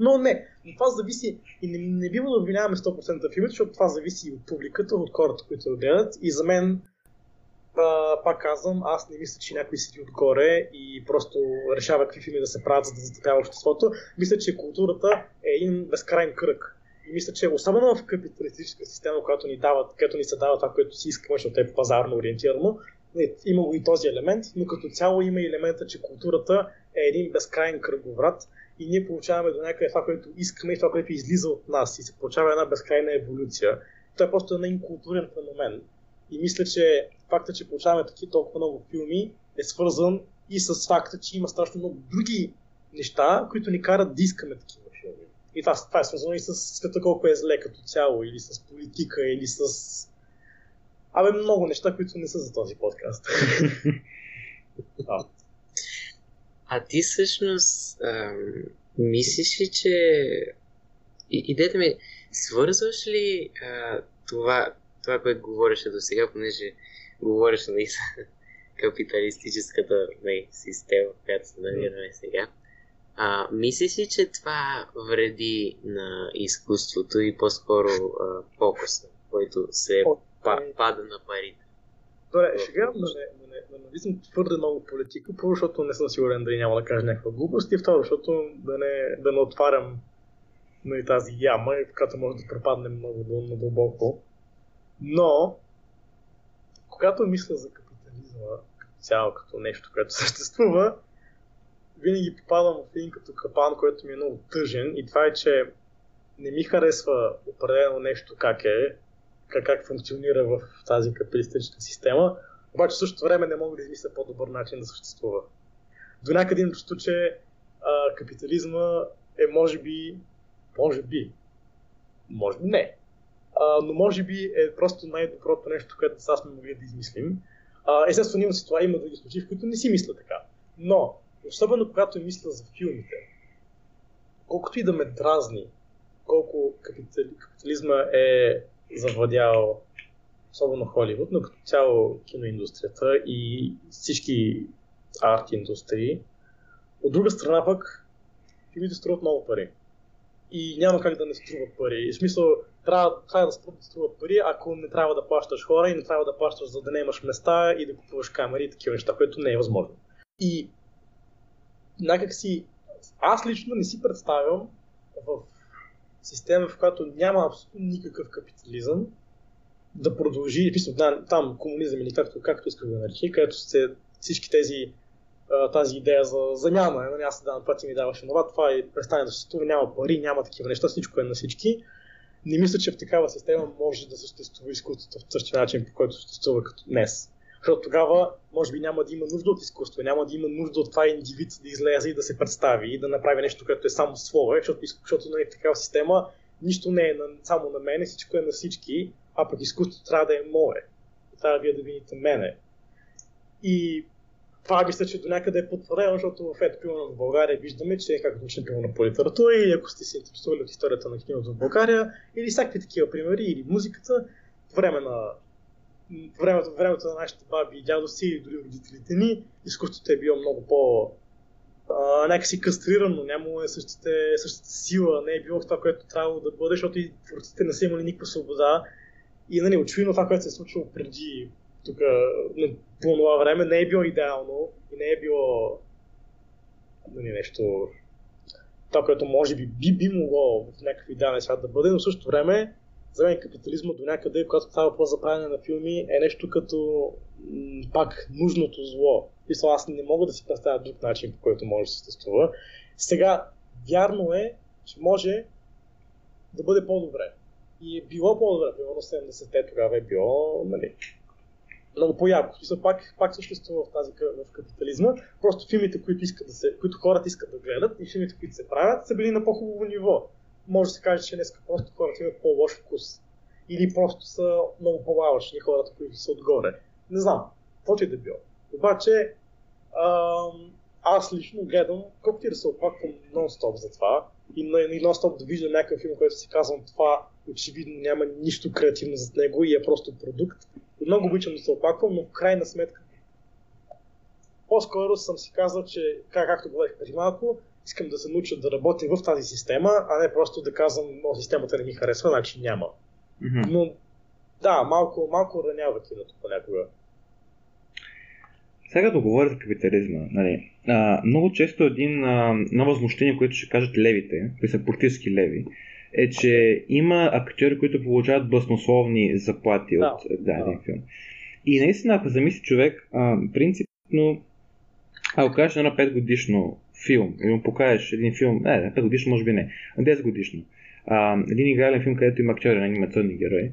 Но не, но това зависи и не, не бива да обвиняваме 100% филмите, защото това зависи и от публиката, от хората, които го гледат. И за мен, а, пак казвам, аз не мисля, че някой седи отгоре и просто решава какви филми да се правят, за да затъпява обществото. Мисля, че културата е един безкрайен кръг. И мисля, че особено в капиталистическа система, която ни, дава, която ни се дава това, което си искаме, защото е пазарно ориентирано, има го и този елемент, но като цяло има и елемента, че културата е един безкрайен кръговрат и ние получаваме до някъде това, което искаме и това, което излиза от нас и се получава една безкрайна еволюция. Това е просто един културен феномен. И мисля, че факта, че получаваме такива толкова много филми е свързан и с факта, че има страшно много други неща, които ни карат да искаме такива. И това, това е свързано и с света колко е зле като цяло, или с политика, или с... Абе, много неща, които не са за този подкаст. *laughs* А ти всъщност ам, мислиш ли, че идеята ми свързваш ли а, това, това, което говореше до сега, понеже говориш нали, *laughs* за капиталистическата нали, система, в която се намираме сега. А, мислиш ли, че това вреди на изкуството и по-скоро а, фокуса, който се па, пада на парите? Добре, сега да не, да не, да не влизам твърде много политика, първо, защото не съм сигурен дали няма да кажа някаква глупост и второ, защото да не, да не отварям нали, тази яма, в която може да препаднем много надълбоко. Но, когато мисля за капитализма цяло, като нещо, което съществува, винаги попадам в един като капан, който ми е много тъжен и това е, че не ми харесва определено нещо как е, как, как функционира в тази капиталистическа система, обаче в същото време не мога да измисля по-добър начин да съществува. До някъде им чувство, че а, капитализма е може би, може би, може би не, а, но може би е просто най-доброто нещо, което сега сме могли да измислим. А, естествено има ситуации, има други случаи, в които не си мисля така. Но, особено когато мисля за филмите, колкото и да ме дразни, колко капитализма е завладял особено Холивуд, но като цяло киноиндустрията и всички арт индустрии. От друга страна пък, филмите струват много пари. И няма как да не струват пари. В смисъл, трябва, трябва да струват пари, ако не трябва да плащаш хора и не трябва да плащаш за да не имаш места и да купуваш камери и такива неща, което не е възможно. И някак си, аз лично не си представям в система, в която няма абсолютно никакъв капитализъм, да продължи, писано, да, там комунизъм или както, както иска да наречи, където се всички тези тази идея за замяна, нали, аз да, ти ми даваше това, това е престане да съществува, няма пари, няма такива неща, всичко е на всички. Не мисля, че в такава система може да съществува изкуството в същия начин, по който съществува като днес. Защото тогава, може би, няма да има нужда от изкуство, няма да има нужда от това индивид да излезе и да се представи и да направи нещо, което е само свое, защото, защото нали, такава система нищо не е на, само на мене, всичко е на всички, а пък изкуството трябва да е мое. Трябва вие да видите мене. И това мисля, че до някъде е потвърдено, защото в ето, примерно в България виждаме, че е как учим примерно по литература, или ако сте се интересували от историята на киното в България, или всякакви такива примери, или музиката, време на времето, времето на нашите баби и дядовци или дори родителите ни, изкуството е било много по а, някакси кастрирано, нямало е същата, същата сила, не е било в това, което трябвало да бъде, защото и творците не са имали никаква свобода. И нали, очевидно това, което се е случило преди тук по това време не е било идеално и не е било нали, нещо това, което може би би, би могло в някакъв идеален свят да бъде, но в същото време за мен капитализма до някъде, когато става въпрос за правене на филми, е нещо като м- пак нужното зло. И аз не мога да си представя друг начин, по който може да съществува. Сега, вярно е, че може да бъде по-добре. И е било по-добре, примерно 70-те тогава е било, нали, много по-ярко. Смисъл, пак, пак съществува в тази в капитализма. Просто филмите, които, искат да се, които хората искат да гледат и филмите, които се правят, са били на по-хубаво ниво. Може да се каже, че днес просто хората имат по-лош вкус. Или просто са много по-малъчни хората, които са отгоре. Не знам. Каквото и да било. Обаче, аз лично гледам, колкото и да се опаквам нон-стоп за това, и, и нон-стоп да виждам някакъв филм, който си казвам това очевидно няма нищо креативно зад него и е просто продукт. Много обичам да се опаквам, но в крайна сметка по-скоро съм си казал, че, как, както говорих преди малко, искам да се науча да работя в тази система, а не просто да казвам, о, системата не ми харесва, значи няма. Mm-hmm. Но да, малко, малко ранява киното понякога. Сега да говоря за капитализма, нали, а, много често един а, на възмущение, което ще кажат левите, които са политически леви, е, че има актьори, които получават баснословни заплати да, от даден да. филм. И наистина, ако замисли човек, а, принципно, ако кажеш на 5 годишно филм, и му покажеш един филм, не, 5 годишно може би не, 10 годишно, а, един игрален филм, където има актьори на анимационни герои,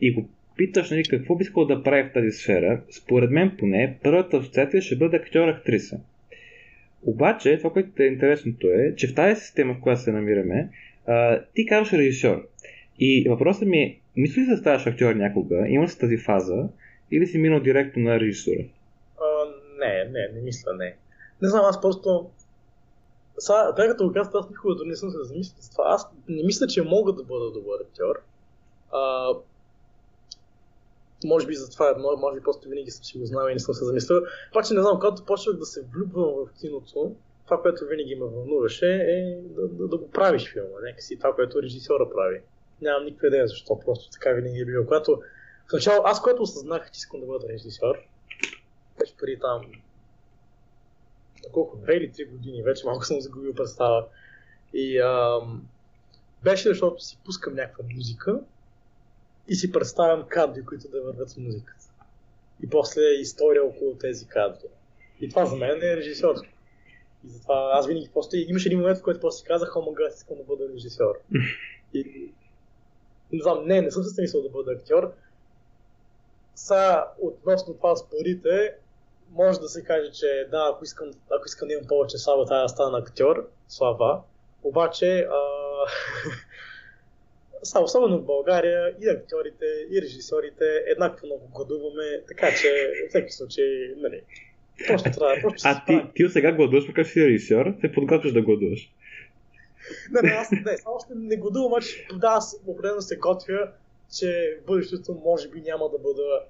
и го питаш нали, какво би искал да прави в тази сфера, според мен поне, първата асоциация ще бъде актьор-актриса. Обаче, това, което е интересното е, че в тази система, в която се намираме, а, ти казваш режисьор. И въпросът ми е, мисли ли да ставаш актьор някога? Има си тази фаза? Или си минал директно на режисура? А, не, не, не мисля, не. Не знам, аз просто... Сега, тъй като го казвам, аз никога не съм се замислил с това. Аз не мисля, че мога да бъда добър актьор. А, може би за това, може би просто винаги съм си го знал и не съм се замислил. Обаче не знам, когато почнах да се влюбвам в киното, това, което винаги ме вълнуваше е да, да, да го правиш филма, нека си това, което режисьора прави. Нямам никаква идея защо, просто така винаги е било. Когато, в начало, аз което осъзнах, че искам да бъда режисьор, беше преди там колко, две или три години, вече малко съм загубил представа. И ам, беше защото си пускам някаква музика и си представям кадри, които да върват с музиката. И после история около тези кадри. И това за мен е режисьорство. И затова аз винаги просто имаше един момент, в който после си казах, о, гад, искам да бъда режисьор. И не знам, не, не съм се стремисъл да бъда актьор. Са, относно това с парите, може да се каже, че да, ако искам, ако искам да имам повече слава, трябва да стана актьор, слава. Обаче, а... *laughs* особено в България, и актьорите, и режисьорите еднакво много гладуваме, така че, в всеки случай, нали, Просто трябва. Просто а ти, ти сега гладуваш, макар си режисьор, се подготвяш да гладуваш. Не, не, аз не, само още не гладувам, обаче да, аз определено се готвя, че в бъдещето може би няма да бъда...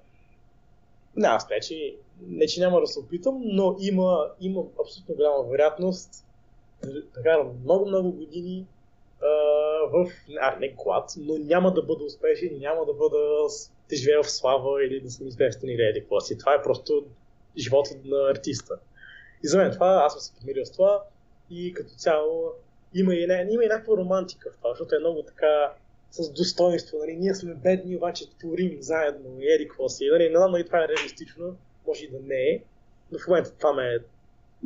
Не, аз не, че, не, че няма да се опитам, но има, има абсолютно голяма вероятност карам много-много години а, в... А, не глад, но няма да бъда успешен, няма да бъда да живея в слава или да съм известен или еди си. Това е просто живота на артиста. И за мен това, аз съм се помирил с това, и като цяло има и, не, има и някаква романтика в това, защото е много така с достоинство. Нали? Ние сме бедни, обаче творим заедно и еди какво си. Нали? Не знам дали това е реалистично, може и да не е, но в момента това ме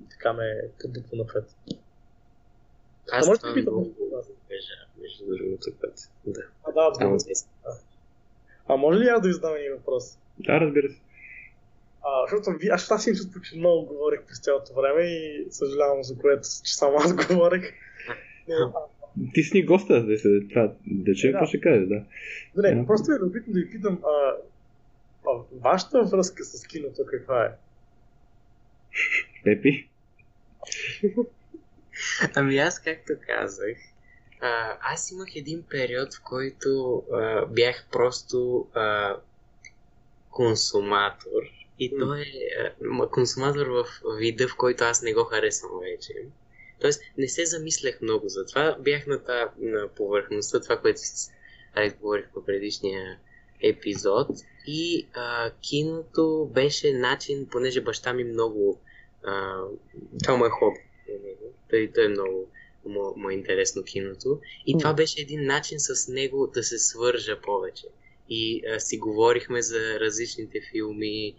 така ме подбутва напред. Аз може това да питам много между другото път. Да. А, да, да. А може ли аз да ви задам един въпрос? Да, разбира се. А, защото ви, аз аз си чувствам, че много говорих през цялото време и съжалявам за което, че само аз *laughs* говорех. Но, а, Ти си ни госта, да се, това, да Да. какво ще кажеш, да. не, Да. просто е любително да ви питам, а, а, вашата връзка с киното каква е? Пепи? Ами аз, както казах, а, аз имах един период, в който а, бях просто а, консуматор. И М. той е а, ма, консуматор в вида, в който аз не го харесвам вече. Тоест, не се замислях много за това. Бях на, та, на повърхността, това, което Алекс говорих по предишния епизод. И а, киното беше начин, понеже баща ми много... А, това му е хоби. Той, той е много му, му е интересно киното. И това беше един начин с него да се свържа повече. И а, си говорихме за различните филми,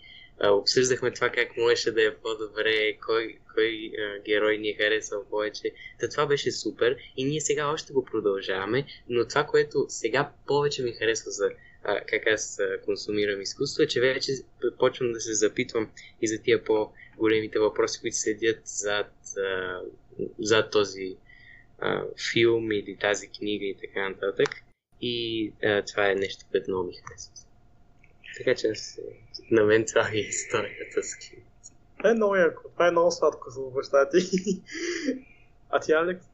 обсъждахме това как можеше да е по-добре, кой, кой а, герой ни е харесал повече. Та това беше супер и ние сега още го продължаваме, но това, което сега повече ми харесва за а, как аз а, консумирам изкуство, е, че вече почвам да се запитвам и за тия по-големите въпроси, които седят зад, а, зад този а, филм или тази книга и така нататък. И а, това е нещо, което много ми харесва. Така че аз, на мен това ми е историята с кино. Това е много яко. Това е много сладко за баща ти. *laughs* А ти, Алекс?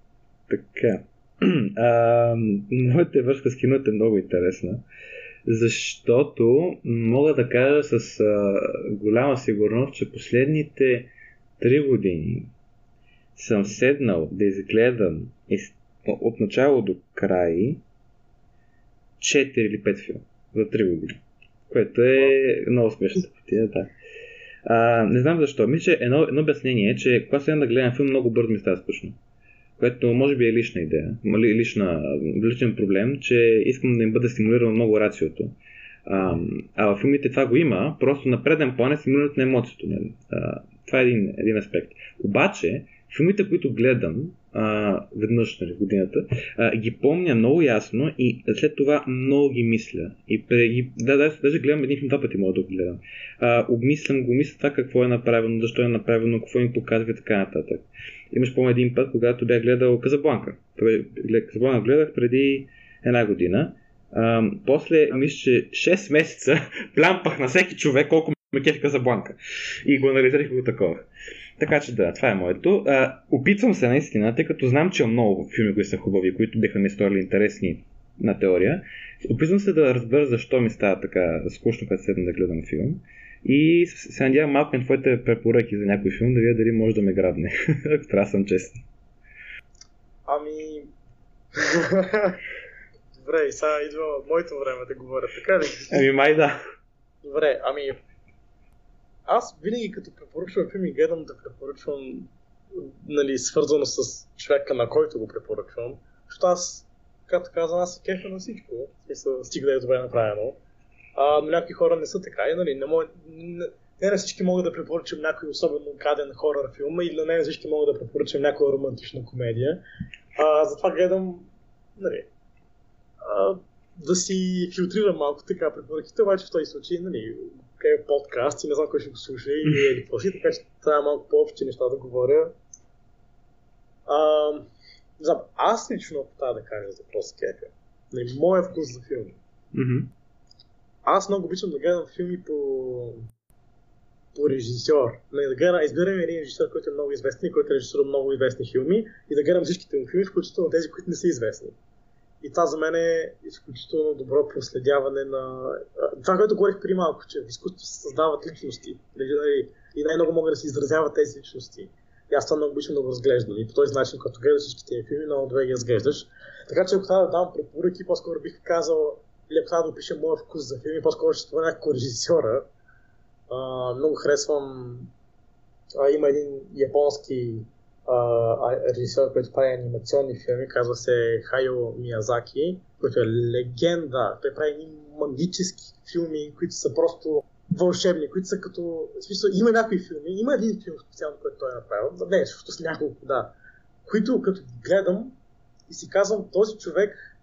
Така. *clears throat* А, моята връзка с киното е много интересна, защото мога да кажа с а, голяма сигурност, че последните три години съм седнал да изгледам из, от начало до край 4 или 5 филма за 3 години. Което е много съпотия, да. А, не знам защо. Мисля, че едно, едно обяснение е, че когато седна да гледам филм, много бързо ми става скучно. Което може би е лична идея, ли- лична, личен проблем, че искам да им бъде стимулирано много рациото. А, а в филмите това го има, просто на преден план е стимулирането на емоцията. Нали? А, това е един, един аспект. Обаче, филмите, които гледам а, веднъж нали, в годината, а, ги помня много ясно и след това много ги мисля. И преди, да, да, даже гледам един филм два пъти мога да го гледам. А, обмислям го, мисля това какво е направено, защо е направено, какво им показва и така нататък. Имаш по един път, когато бях гледал Казабланка. Казабланка гледах преди една година. А, после, мисля, че 6 месеца *laughs* плямпах на всеки човек колко ме кефи Казабланка. И го анализирах го такова. Така че да, това е моето. А, опитвам се наистина, тъй като знам, че има много филми, които са хубави, които биха ми сторили интересни на теория. Опитвам се да разбера защо ми става така скучно, като седна да гледам филм. И се се надявам малко на твоите препоръки за някой филм, да видя дали може да ме грабне. *laughs* Ако трябва да съм честен. Ами... *laughs* Добре, и сега идва моето време да говоря, така ли? Ами май да. Добре, ами... Аз винаги като препоръчвам филми, гледам да препоръчвам нали, свързано с човека, на който го препоръчвам. Защото аз, както казвам, аз се кефа на всичко. Смисъл, стига да е добре направено. А, но някои хора не са така. И, нали, не, мога, не, на всички могат да препоръчам някой особено гаден хорър филм или не на всички могат да препоръчам някоя романтична комедия. А, затова гледам нали, а, да си филтрирам малко така препоръките, обаче в този случай, нали, е подкаст и не знам кой ще го слуша или или какво си, така че трябва малко по-общи неща да говоря. А, не знам, аз лично, ако трябва да кажа за какво се кефя, нали, моя вкус за филми. Мгм. Аз много обичам да гледам филми по, по режисьор. Нали, да гледам, избирам един режисьор, който е много известен и който е режисирал много известни филми и да гледам всичките му филми, включително тези, които не са известни. И това за мен е изключително добро проследяване на... Това, което говорих преди малко, че в изкуството се създават личности. Нали, И най-много могат да се изразяват тези личности. И аз това много обичам да го разглеждам. И по този начин, като гледаш всичките ми филми, много добре ги разглеждаш. Така че ако трябва да дам препоръки, по-скоро бих казал, или ако трябва да опиша моя вкус за филми, по-скоро ще това някакво режисьора. А, много харесвам. А, има един японски режисьор, който прави анимационни филми, казва се Хайо Миязаки, който е легенда. Той прави едни магически филми, които са просто вълшебни, които са като... В смисъл, има някои филми, има един филм специално, който той е направил, не, защото с няколко, да, които като гледам и си казвам, този човек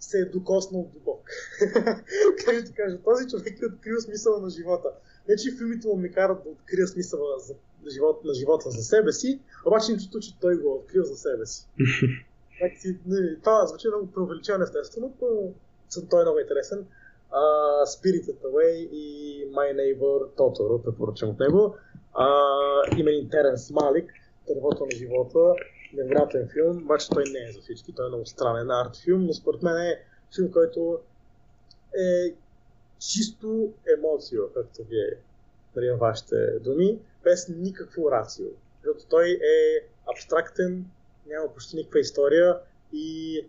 се е докоснал до Бог. *laughs* как да кажа, този човек е открил смисъла на живота. Не, че филмите му ми карат да открия смисъла за, на, живота, на живота за себе си, обаче нищо, че той го открил за себе си. *laughs* това звучи много преувеличено естествено, но той е много интересен. Uh, Spirited Away и My Neighbor Totoro, препоръчам от него. Uh, има един Теренс Малик, Дървото на живота, невероятен филм, обаче той не е за всички, той е много странен арт филм, но според мен е филм, който е чисто емоцио, както вие нали, вашите думи, без никакво рацио. Защото той е абстрактен, няма почти никаква история и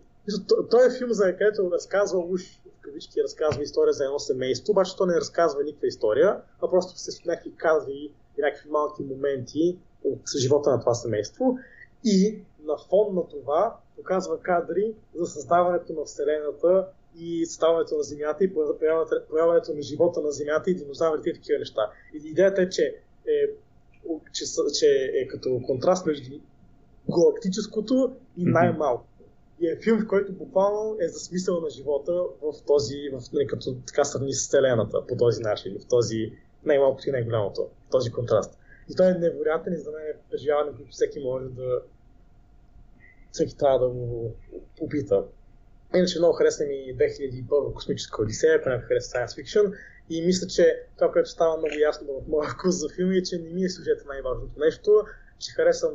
той е филм, за където разказва уж в кавички разказва история за едно семейство, обаче то не разказва никаква история, а просто се някакви казви и някакви малки моменти от живота на това семейство. И на фон на това показва кадри за създаването на Вселената и създаването на Земята и появяването на живота на Земята и динозаврите и такива неща. И идеята е, че е, че, че е като контраст между галактическото и най-малко. И е филм, в който буквално е за смисъл на живота в този, в, не, нали, като така сравни с Вселената по този начин, в този най-малкото и най-голямото, в този контраст. И той е невероятен и за мен е преживяване, което всеки може да, всеки трябва да го опита. Иначе много харесва ми 2001 космическа одисея, ако някой харесва Science Fiction. И мисля, че това, което става много ясно в моя вкус за филми е, че не ми е сюжета най-важното нещо, че харесвам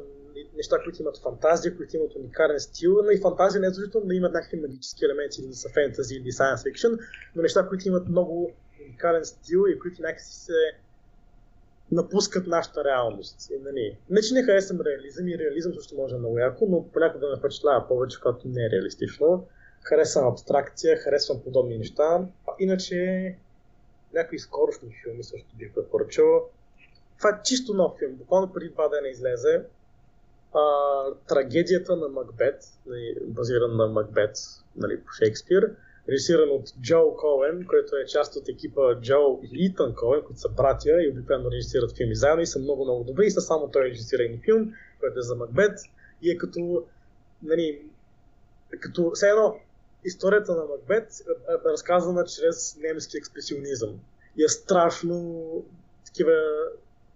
неща, които имат фантазия, които имат уникален стил, но и фантазия не е задължително да имат някакви магически елементи, или да са фентази или science fiction, но неща, които имат много уникален стил и които някакси се напускат нашата реалност. И, нали, не, че не харесвам реализъм и реализъм също може много яко, но понякога ме впечатлява повече, когато не е реалистично. Харесвам абстракция, харесвам подобни неща. Иначе някои скорошни филми също бих препоръчал. Това е чисто нов филм. Буквално преди два дена излезе. А, трагедията на Макбет, нали, базиран на Макбет нали, по Шекспир режисиран от Джо Коен, който е част от екипа Джо и Итан Коен, които са братя и обикновено режисират филми заедно и са много, много добри. И са само той режисира един филм, който е за Макбет и е като, нали, като все едно историята на Макбет е, разказана чрез немски експресионизъм. И е страшно такива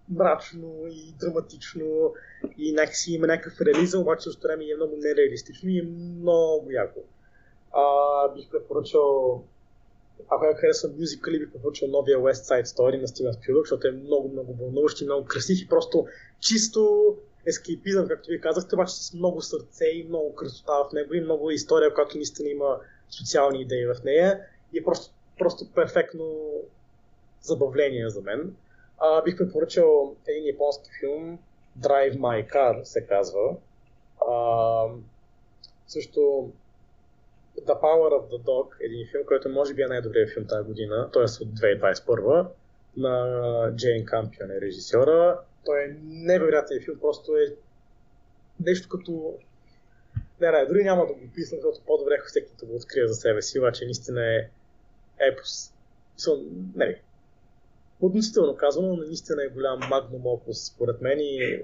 мрачно и драматично и някакси има някакъв реализъм, обаче също време е много нереалистично и е много яко. А, бих препоръчал ако я харесвам мюзикали, бих препоръчал новия West Side Story на Стивен Спилбърг, защото е много, много вълнуващ и много красив и просто чисто ескейпизъм, както вие казахте, обаче с много сърце и много красота в него и много история, която наистина има социални идеи в нея и е просто, просто перфектно забавление за мен. А, бих препоръчал един японски филм, Drive My Car се казва. А, също The Power of the Dog, един филм, който може би е най-добрият филм тази година, т.е. от 2021 на Джейн Кампион е режисьора. Той е невероятен филм, просто е нещо като... Не, не, дори няма да го описвам, защото по-добре всеки да го открие за себе си, обаче наистина е епос. Не, относително казано, но наистина е голям магнум опус, според мен и е,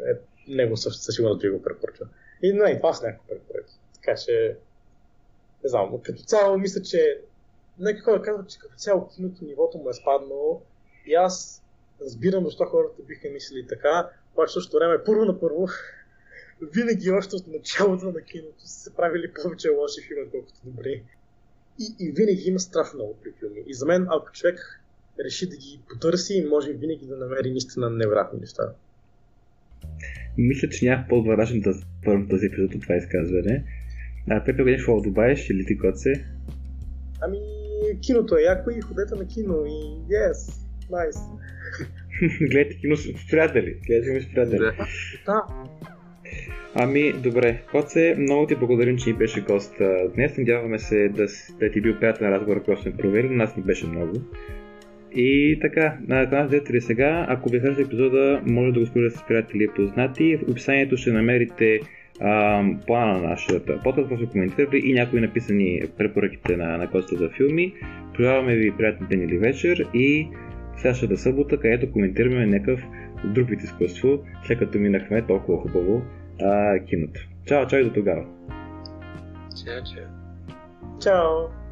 него със сигурност би го препоръчал. И не, това са някакви препоръки. Така че не знам, като цяло мисля, че нека хора казват, че като цяло киното нивото му е спаднало и аз разбирам защо хората биха мислили така, обаче също време първо на първо винаги още от началото на киното са се правили повече лоши филми, отколкото добри. И, и винаги има страшно много при филми. И за мен, ако човек реши да ги потърси, може винаги да намери наистина невероятни неща. Мисля, че няма по-добър начин да спървам този епизод от това изказване. А, Пепе, нещо да добавиш или ти коце? Ами, киното е яко и ходете на кино и yes, nice. *laughs* Гледайте кино с приятели. Гледайте кино с приятели. Да. Ами, добре. Коце, много ти благодарим, че ни беше гост днес. Надяваме се да, да ти бил приятен разговор, който сме провели. Нас ни беше много. И така, на канал зрители сега, ако ви хареса епизода, може да го споделите с приятели и познати. В описанието ще намерите а, плана на нашата подкаст, който коментирали и някои написани препоръките на, на Коста за филми. Пожелаваме ви приятен ден или вечер и следващата събота, където коментираме някакъв друг вид изкуство, след като минахме толкова хубаво а, киното. Чао, чао и до тогава! Чао, чао. Чао!